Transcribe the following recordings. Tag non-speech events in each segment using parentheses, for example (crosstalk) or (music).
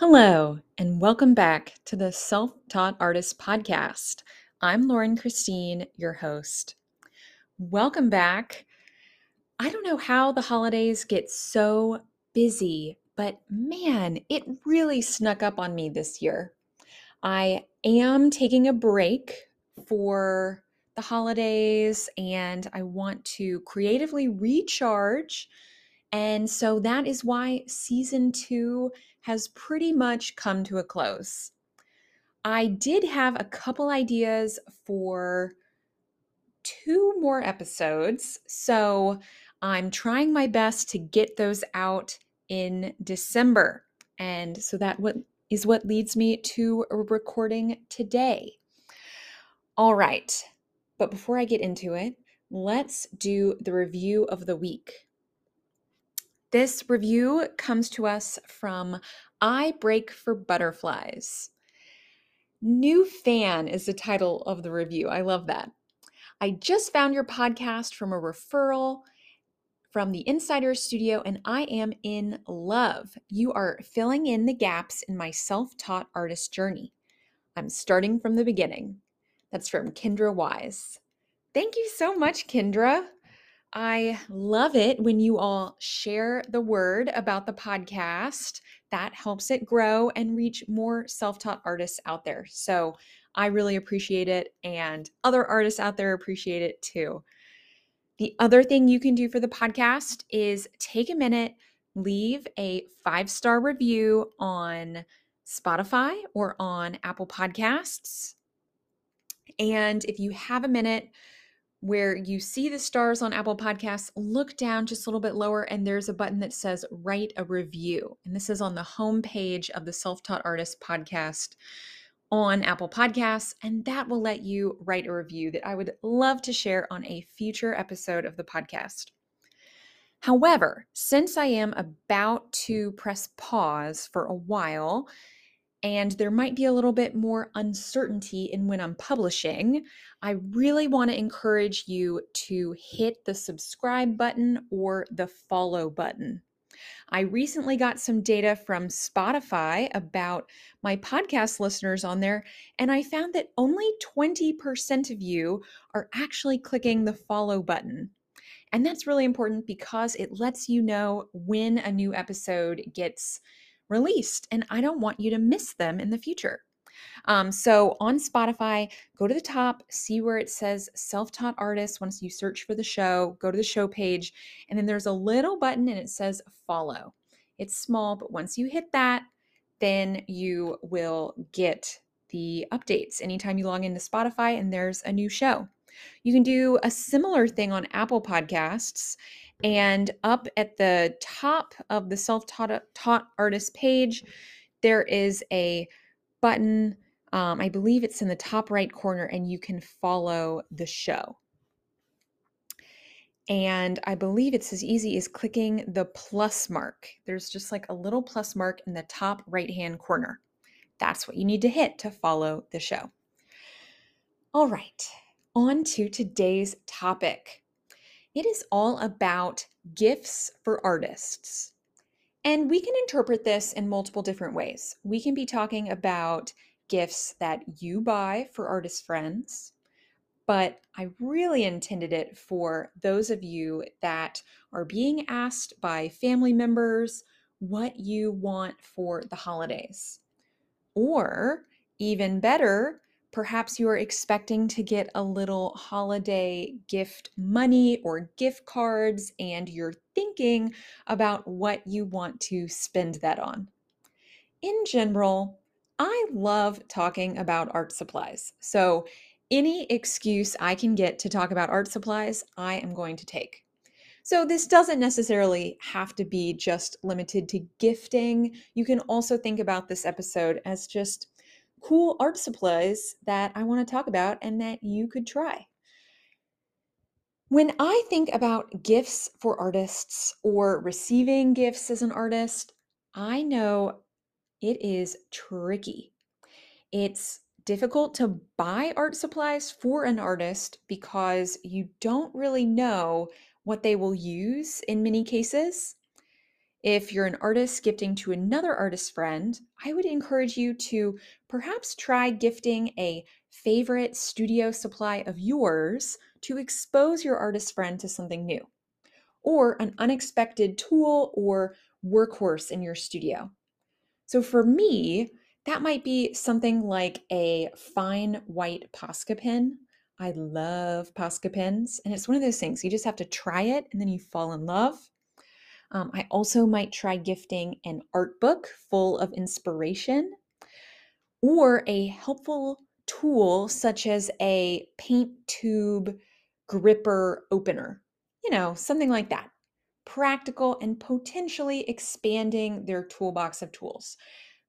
Hello, and welcome back to the Self Taught Artist Podcast. I'm Lauren Christine, your host. Welcome back. I don't know how the holidays get so busy, but man, it really snuck up on me this year. I am taking a break for the holidays and I want to creatively recharge. And so that is why season two has pretty much come to a close. I did have a couple ideas for two more episodes. So I'm trying my best to get those out in December. And so that is what leads me to recording today. All right. But before I get into it, let's do the review of the week. This review comes to us from I Break for Butterflies. New fan is the title of the review. I love that. I just found your podcast from a referral from the Insider Studio, and I am in love. You are filling in the gaps in my self taught artist journey. I'm starting from the beginning. That's from Kendra Wise. Thank you so much, Kendra. I love it when you all share the word about the podcast. That helps it grow and reach more self taught artists out there. So I really appreciate it, and other artists out there appreciate it too. The other thing you can do for the podcast is take a minute, leave a five star review on Spotify or on Apple Podcasts. And if you have a minute, where you see the stars on Apple Podcasts, look down just a little bit lower and there's a button that says write a review. And this is on the home page of the Self Taught Artist podcast on Apple Podcasts. And that will let you write a review that I would love to share on a future episode of the podcast. However, since I am about to press pause for a while, and there might be a little bit more uncertainty in when I'm publishing, I really want to encourage you to hit the subscribe button or the follow button. I recently got some data from Spotify about my podcast listeners on there, and I found that only 20% of you are actually clicking the follow button. And that's really important because it lets you know when a new episode gets released, and I don't want you to miss them in the future. Um, so on Spotify, go to the top, see where it says self taught artist. Once you search for the show, go to the show page, and then there's a little button and it says follow. It's small, but once you hit that, then you will get the updates anytime you log into Spotify and there's a new show. You can do a similar thing on Apple Podcasts and up at the top of the self taught artist page, there is a button. Um, I believe it's in the top right corner, and you can follow the show. And I believe it's as easy as clicking the plus mark. There's just like a little plus mark in the top right hand corner. That's what you need to hit to follow the show. All right, on to today's topic. It is all about gifts for artists. And we can interpret this in multiple different ways. We can be talking about gifts that you buy for artist friends, but I really intended it for those of you that are being asked by family members what you want for the holidays. Or even better, Perhaps you are expecting to get a little holiday gift money or gift cards, and you're thinking about what you want to spend that on. In general, I love talking about art supplies. So, any excuse I can get to talk about art supplies, I am going to take. So, this doesn't necessarily have to be just limited to gifting. You can also think about this episode as just cool art supplies that I want to talk about and that you could try. When I think about gifts for artists or receiving gifts as an artist, I know it is tricky. It's difficult to buy art supplies for an artist because you don't really know what they will use in many cases. If you're an artist gifting to another artist friend, I would encourage you to perhaps try gifting a favorite studio supply of yours to expose your artist friend to something new, or an unexpected tool or workhorse in your studio. So for me, that might be something like a fine white Posca pen. I love Posca pens, and it's one of those things you just have to try it and then you fall in love. Um, I also might try gifting an art book full of inspiration or a helpful tool such as a paint tube gripper opener, you know, something like that. Practical and potentially expanding their toolbox of tools.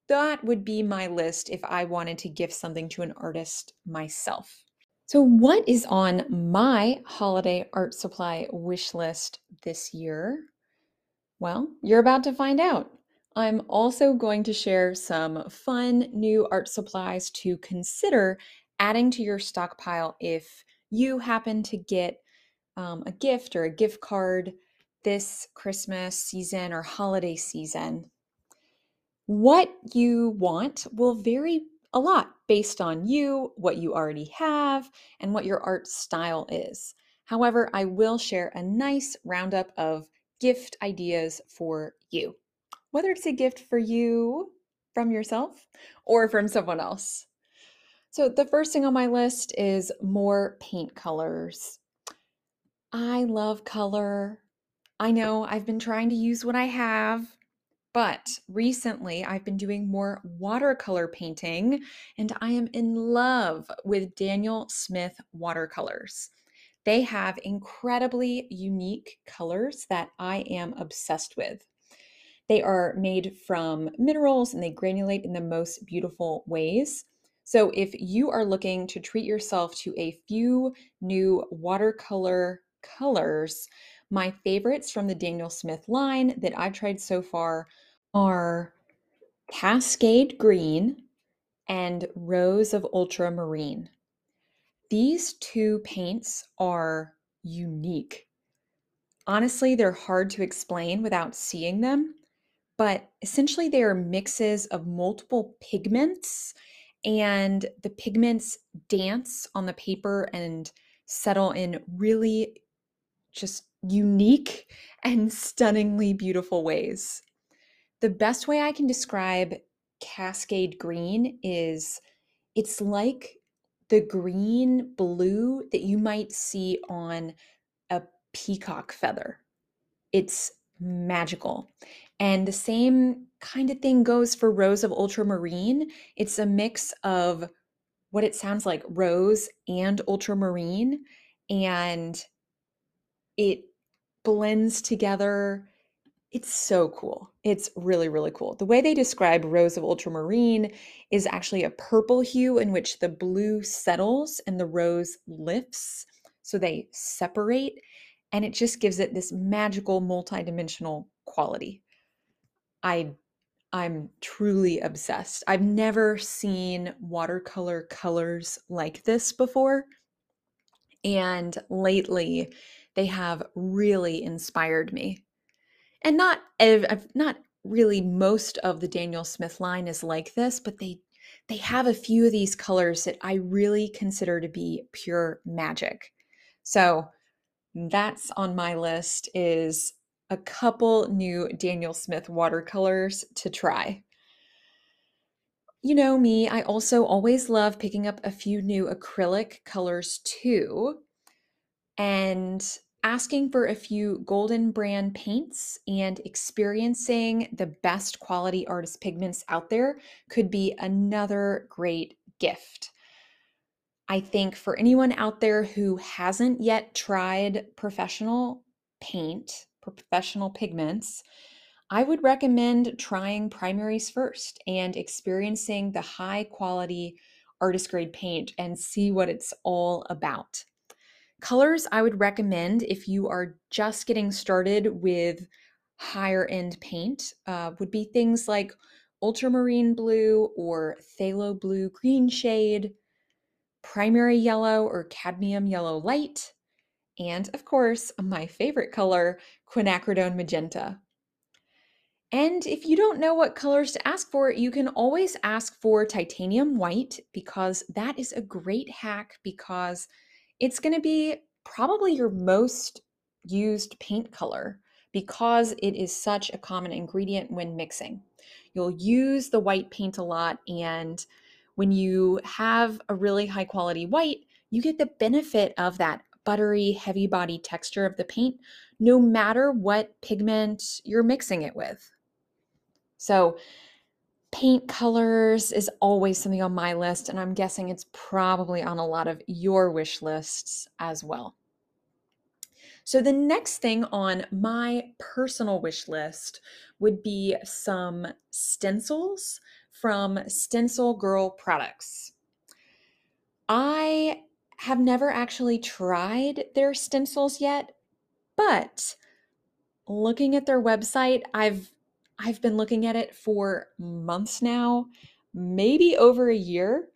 That would be my list if I wanted to gift something to an artist myself. So, what is on my holiday art supply wish list this year? Well, you're about to find out. I'm also going to share some fun new art supplies to consider adding to your stockpile if you happen to get um, a gift or a gift card this Christmas season or holiday season. What you want will vary a lot based on you, what you already have, and what your art style is. However, I will share a nice roundup of gift ideas for you, whether it's a gift for you from yourself or from someone else. So, the first thing on my list is more paint colors. I love color. I know I've been trying to use what I have, but recently I've been doing more watercolor painting and I am in love with Daniel Smith watercolors. They have incredibly unique colors that I am obsessed with. They are made from minerals and they granulate in the most beautiful ways. So, if you are looking to treat yourself to a few new watercolor colors, my favorites from the Daniel Smith line that I've tried so far are Cascade Green and Rose of Ultramarine. These two paints are unique. Honestly, they're hard to explain without seeing them, but essentially they are mixes of multiple pigments, and the pigments dance on the paper and settle in really just unique (laughs) and stunningly beautiful ways. The best way I can describe Cascade Green is it's like the green blue that you might see on a peacock feather. It's magical. And the same kind of thing goes for Rose of Ultramarine. It's a mix of what it sounds like rose and ultramarine, and it blends together it's so cool. It's really, really cool. The way they describe Rose of Ultramarine is actually a purple hue in which the blue settles and the rose lifts. So they separate, and it just gives it this magical multidimensional quality. I I'm truly obsessed. I've never seen watercolor colors like this before. And lately, they have really inspired me and not uh, not really most of the Daniel Smith line is like this, but they they have a few of these colors that I really consider to be pure magic. So that's on my list is a couple new Daniel Smith watercolors to try. You know me, I also always love picking up a few new acrylic colors too. And asking for a few golden brand paints and experiencing the best quality artist pigments out there could be another great gift. I think for anyone out there who hasn't yet tried professional paint, professional pigments, I would recommend trying primaries first and experiencing the high quality artist grade paint and see what it's all about. Colors I would recommend if you are just getting started with higher end paint uh, would be things like ultramarine blue or phthalo blue green shade, primary yellow or cadmium yellow light, and of course, my favorite color, quinacridone magenta. And if you don't know what colors to ask for, you can always ask for titanium white because that is a great hack because it's going to be probably your most used paint color because it is such a common ingredient when mixing. You'll use the white paint a lot, and when you have a really high quality white, you get the benefit of that buttery, heavy body texture of the paint, no matter what pigment you're mixing it with. So, paint colors is always something on my list, and I'm guessing it's probably on a lot of your wish lists as well. So, the next thing on my personal wish list would be some stencils from Stencil Girl Products. I have never actually tried their stencils yet, but looking at their website, I've I've been looking at it for months now, maybe over a year.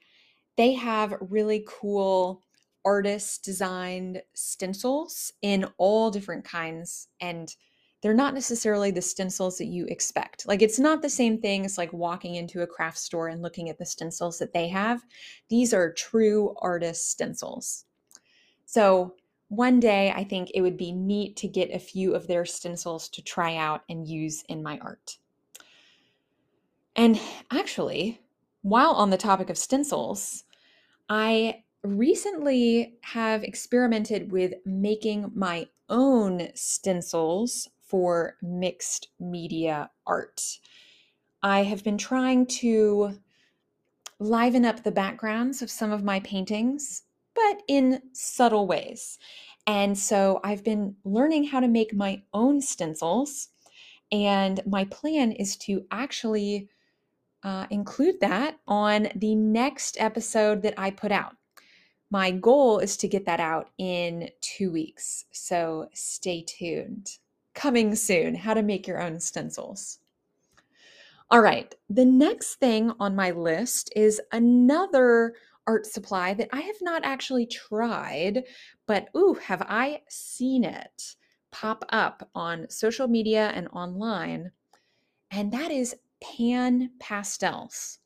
They have really cool artist designed stencils in all different kinds and they're not necessarily the stencils that you expect. Like it's not the same thing as like walking into a craft store and looking at the stencils that they have. These are true artist stencils. So, one day I think it would be neat to get a few of their stencils to try out and use in my art. And actually, while on the topic of stencils, I recently have experimented with making my own stencils for mixed media art. I have been trying to liven up the backgrounds of some of my paintings, but in subtle ways. And so I've been learning how to make my own stencils. And my plan is to actually uh, include that on the next episode that I put out. My goal is to get that out in two weeks. So stay tuned. Coming soon how to make your own stencils. All right, the next thing on my list is another art supply that I have not actually tried, but ooh, have I seen it pop up on social media and online? And that is Pan Pastels.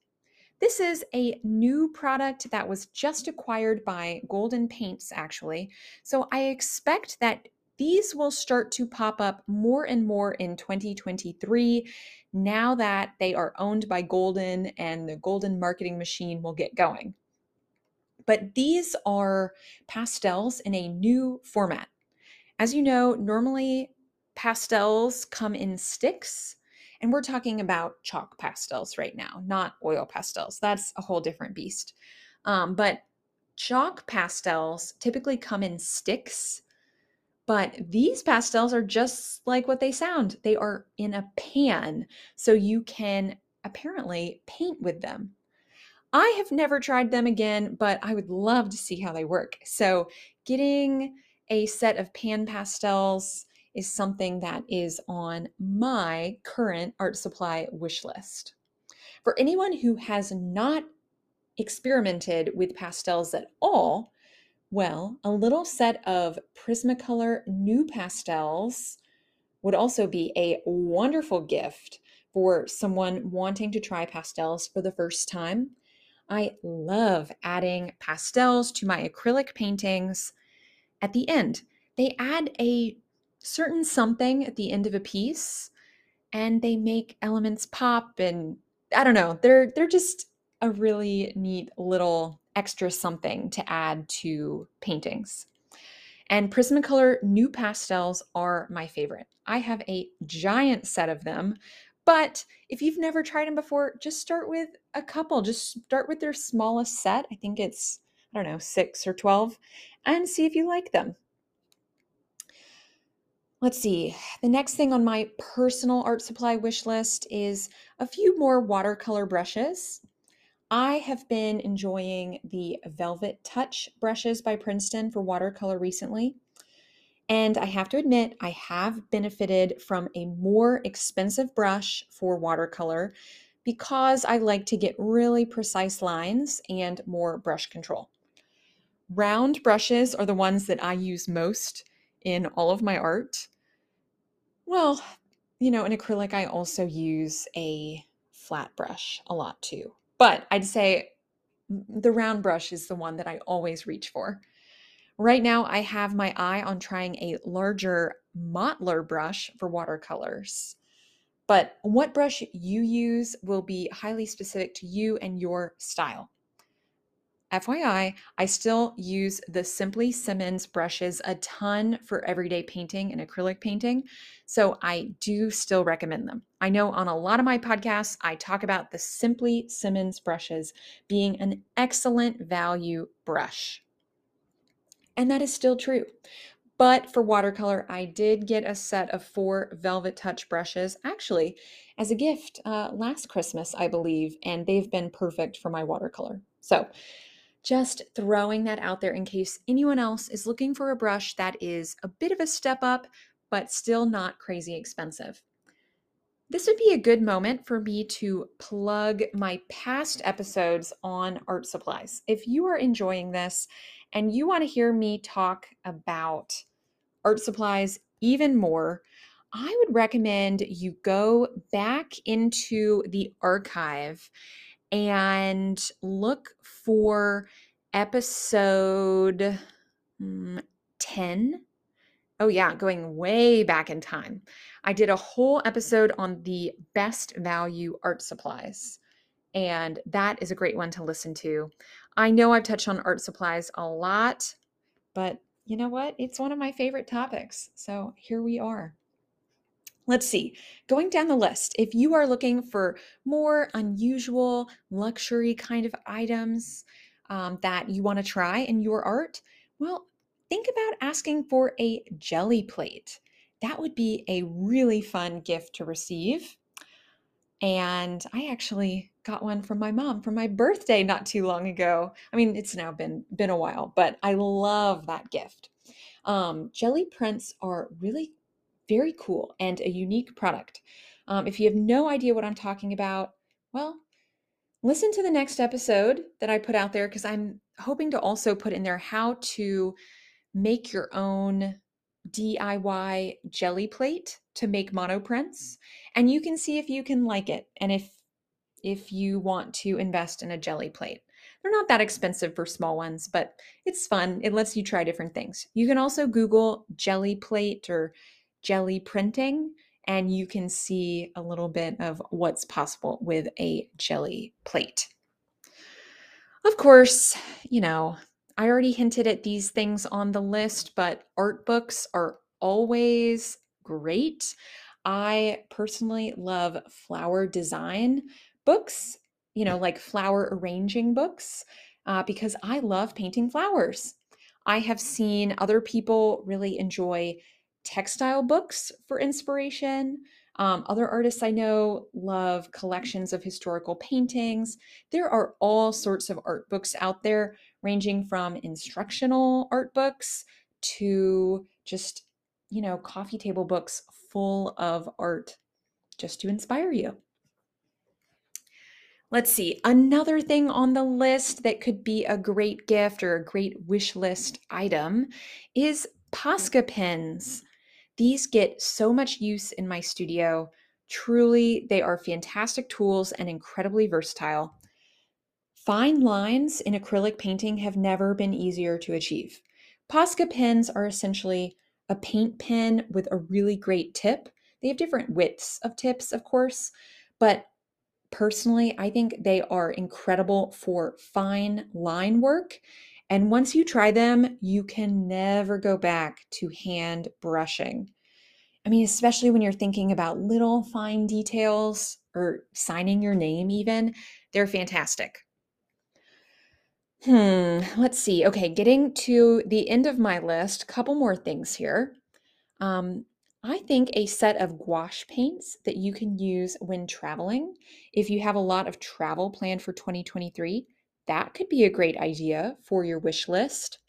This is a new product that was just acquired by Golden Paints, actually. So I expect that these will start to pop up more and more in 2023 now that they are owned by Golden and the Golden marketing machine will get going. But these are pastels in a new format. As you know, normally pastels come in sticks and we're talking about chalk pastels right now, not oil pastels. That's a whole different beast. Um, but chalk pastels typically come in sticks, but these pastels are just like what they sound. They are in a pan, so you can apparently paint with them. I have never tried them again, but I would love to see how they work. So, getting a set of pan pastels is something that is on my current art supply wish list. For anyone who has not experimented with pastels at all, well, a little set of Prismacolor NuPastels would also be a wonderful gift for someone wanting to try pastels for the first time. I love adding pastels to my acrylic paintings. At the end, they add a certain something at the end of a piece and they make elements pop and I don't know, they're they're just a really neat little extra something to add to paintings. And Prismacolor NuPastels are my favorite. I have a giant set of them, but if you've never tried them before, just start with a couple. Just start with their smallest set. I think it's, I don't know, six or 12, and see if you like them. Let's see. The next thing on my personal art supply wish list is a few more watercolor brushes. I have been enjoying the Velvet Touch brushes by Princeton for watercolor recently. And I have to admit, I have benefited from a more expensive brush for watercolor because I like to get really precise lines and more brush control. Round brushes are the ones that I use most in all of my art. Well, you know, in acrylic, I also use a flat brush a lot too. But I'd say mm, the round brush is the one that I always reach for. Right now, I have my eye on trying a larger Mottler brush for watercolors. But what brush you use will be highly specific to you and your style. FYI, I still use the Simply Simmons brushes a ton for everyday painting and acrylic painting. So I do still recommend them. I know on a lot of my podcasts, I talk about the Simply Simmons brushes being an excellent value brush. And that is still true. But for watercolor, I did get a set of four Velvet Touch brushes, actually, as a gift uh, last Christmas, I believe, and they've been perfect for my watercolor. So just throwing that out there in case anyone else is looking for a brush that is a bit of a step up, but still not crazy expensive. This would be a good moment for me to plug my past episodes on art supplies. If you are enjoying this and you want to hear me talk about art supplies even more, I would recommend you go back into the archive and look for episode mm, 10. Oh, yeah, going way back in time. I did a whole episode on the best value art supplies, and that is a great one to listen to. I know I've touched on art supplies a lot, but you know what? It's one of my favorite topics. So here we are. Let's see, going down the list, if you are looking for more unusual luxury kind of items um, that you want to try in your art, well, think about asking for a Gelli plate. That would be a really fun gift to receive. And I actually got one from my mom for my birthday not too long ago. I mean, it's now been been a while, but I love that gift. Um, Gelli prints are really very cool and a unique product. Um, if you have no idea what I'm talking about, well, listen to the next episode that I put out there because I'm hoping to also put in there how to make your own DIY Gelli plate to make monoprints mm. and you can see if you can like it and if if you want to invest in a Gelli plate. They're not that expensive for small ones, but it's fun. It lets you try different things. You can also Google Gelli plate or Gelli printing, and you can see a little bit of what's possible with a jelly plate. Of course, you know, I already hinted at these things on the list, but art books are always great. I personally love flower design books, you know, like flower arranging books, uh, because I love painting flowers. I have seen other people really enjoy textile books for inspiration. Um, other artists I know love collections of historical paintings. There are all sorts of art books out there, ranging from instructional art books to just, you know, coffee table books full of art just to inspire you. Let's see, another thing on the list that could be a great gift or a great wish list item is Posca pens. These get so much use in my studio. Truly, they are fantastic tools and incredibly versatile. Fine lines in acrylic painting have never been easier to achieve. Posca pens are essentially a paint pen with a really great tip. They have different widths of tips, of course, but personally, I think they are incredible for fine line work and once you try them, you can never go back to hand brushing. I mean, especially when you're thinking about little fine details or signing your name, even, they're fantastic. Hmm, let's see. Okay, getting to the end of my list, couple more things here. Um, I think a set of gouache paints that you can use when traveling. If you have a lot of travel planned for 2023, that could be a great idea for your wish list.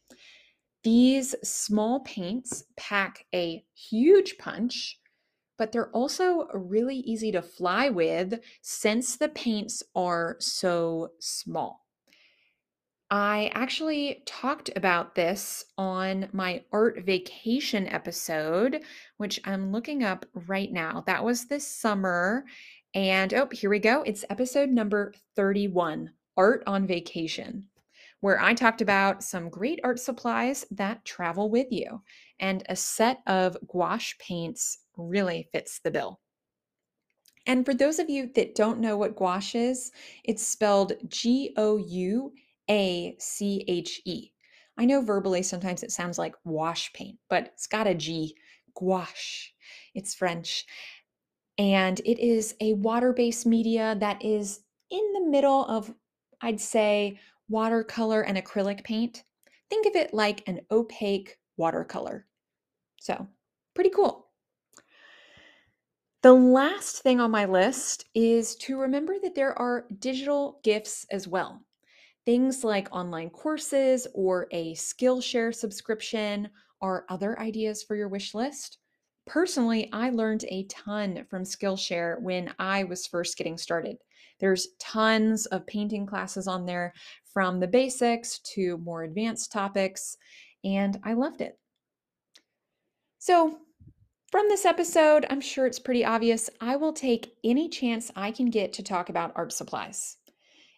These small paints pack a huge punch, but they're also really easy to fly with since the paints are so small. I actually talked about this on my art vacation episode, which I'm looking up right now. That was this summer. And oh, here we go. It's episode number 31 Art on Vacation, where I talked about some great art supplies that travel with you. And a set of gouache paints really fits the bill. And for those of you that don't know what gouache is, it's spelled G O U A C H E. I know verbally sometimes it sounds like wash paint, but it's got a G, gouache. It's French. And it is a water based media that is in the middle of, I'd say, watercolor and acrylic paint. Think of it like an opaque watercolor. So, pretty cool. The last thing on my list is to remember that there are digital gifts as well. Things like online courses or a Skillshare subscription are other ideas for your wish list. Personally, I learned a ton from Skillshare when I was first getting started. There's tons of painting classes on there from the basics to more advanced topics, and I loved it. So, from this episode, I'm sure it's pretty obvious, I will take any chance I can get to talk about art supplies.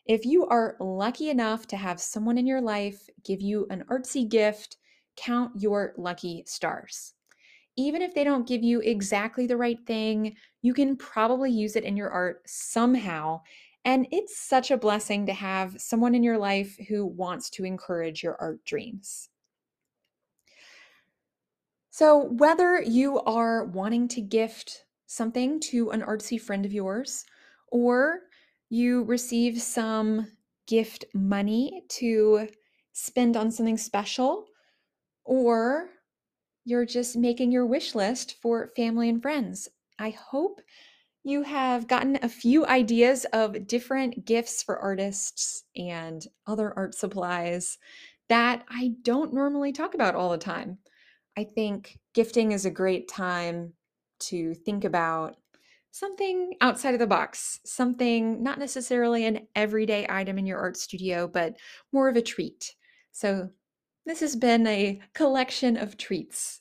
If you are lucky enough to have someone in your life give you an artsy gift, count your lucky stars. Even if they don't give you exactly the right thing, you can probably use it in your art somehow. And it's such a blessing to have someone in your life who wants to encourage your art dreams. So, whether you are wanting to gift something to an artsy friend of yours, or you receive some gift money to spend on something special, or you're just making your wish list for family and friends, I hope you have gotten a few ideas of different gifts for artists and other art supplies that I don't normally talk about all the time. I think gifting is a great time to think about something outside of the box, something not necessarily an everyday item in your art studio, but more of a treat. So, this has been a collection of treats.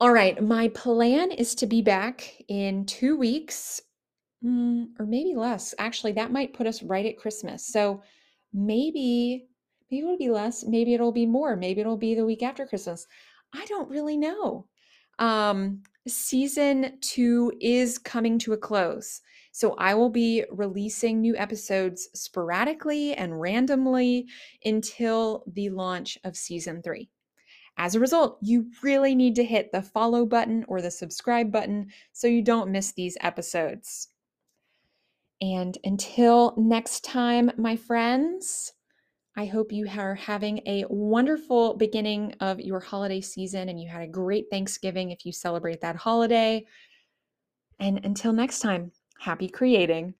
All right, my plan is to be back in two weeks, mm, or maybe less. Actually, that might put us right at Christmas. So, maybe Maybe it'll be less, maybe it'll be more, maybe it'll be the week after Christmas. I don't really know. Um, season two is coming to a close. So I will be releasing new episodes sporadically and randomly until the launch of season three. As a result, you really need to hit the follow button or the subscribe button so you don't miss these episodes. And until next time, my friends, I hope you are having a wonderful beginning of your holiday season and you had a great Thanksgiving if you celebrate that holiday. And until next time, happy creating.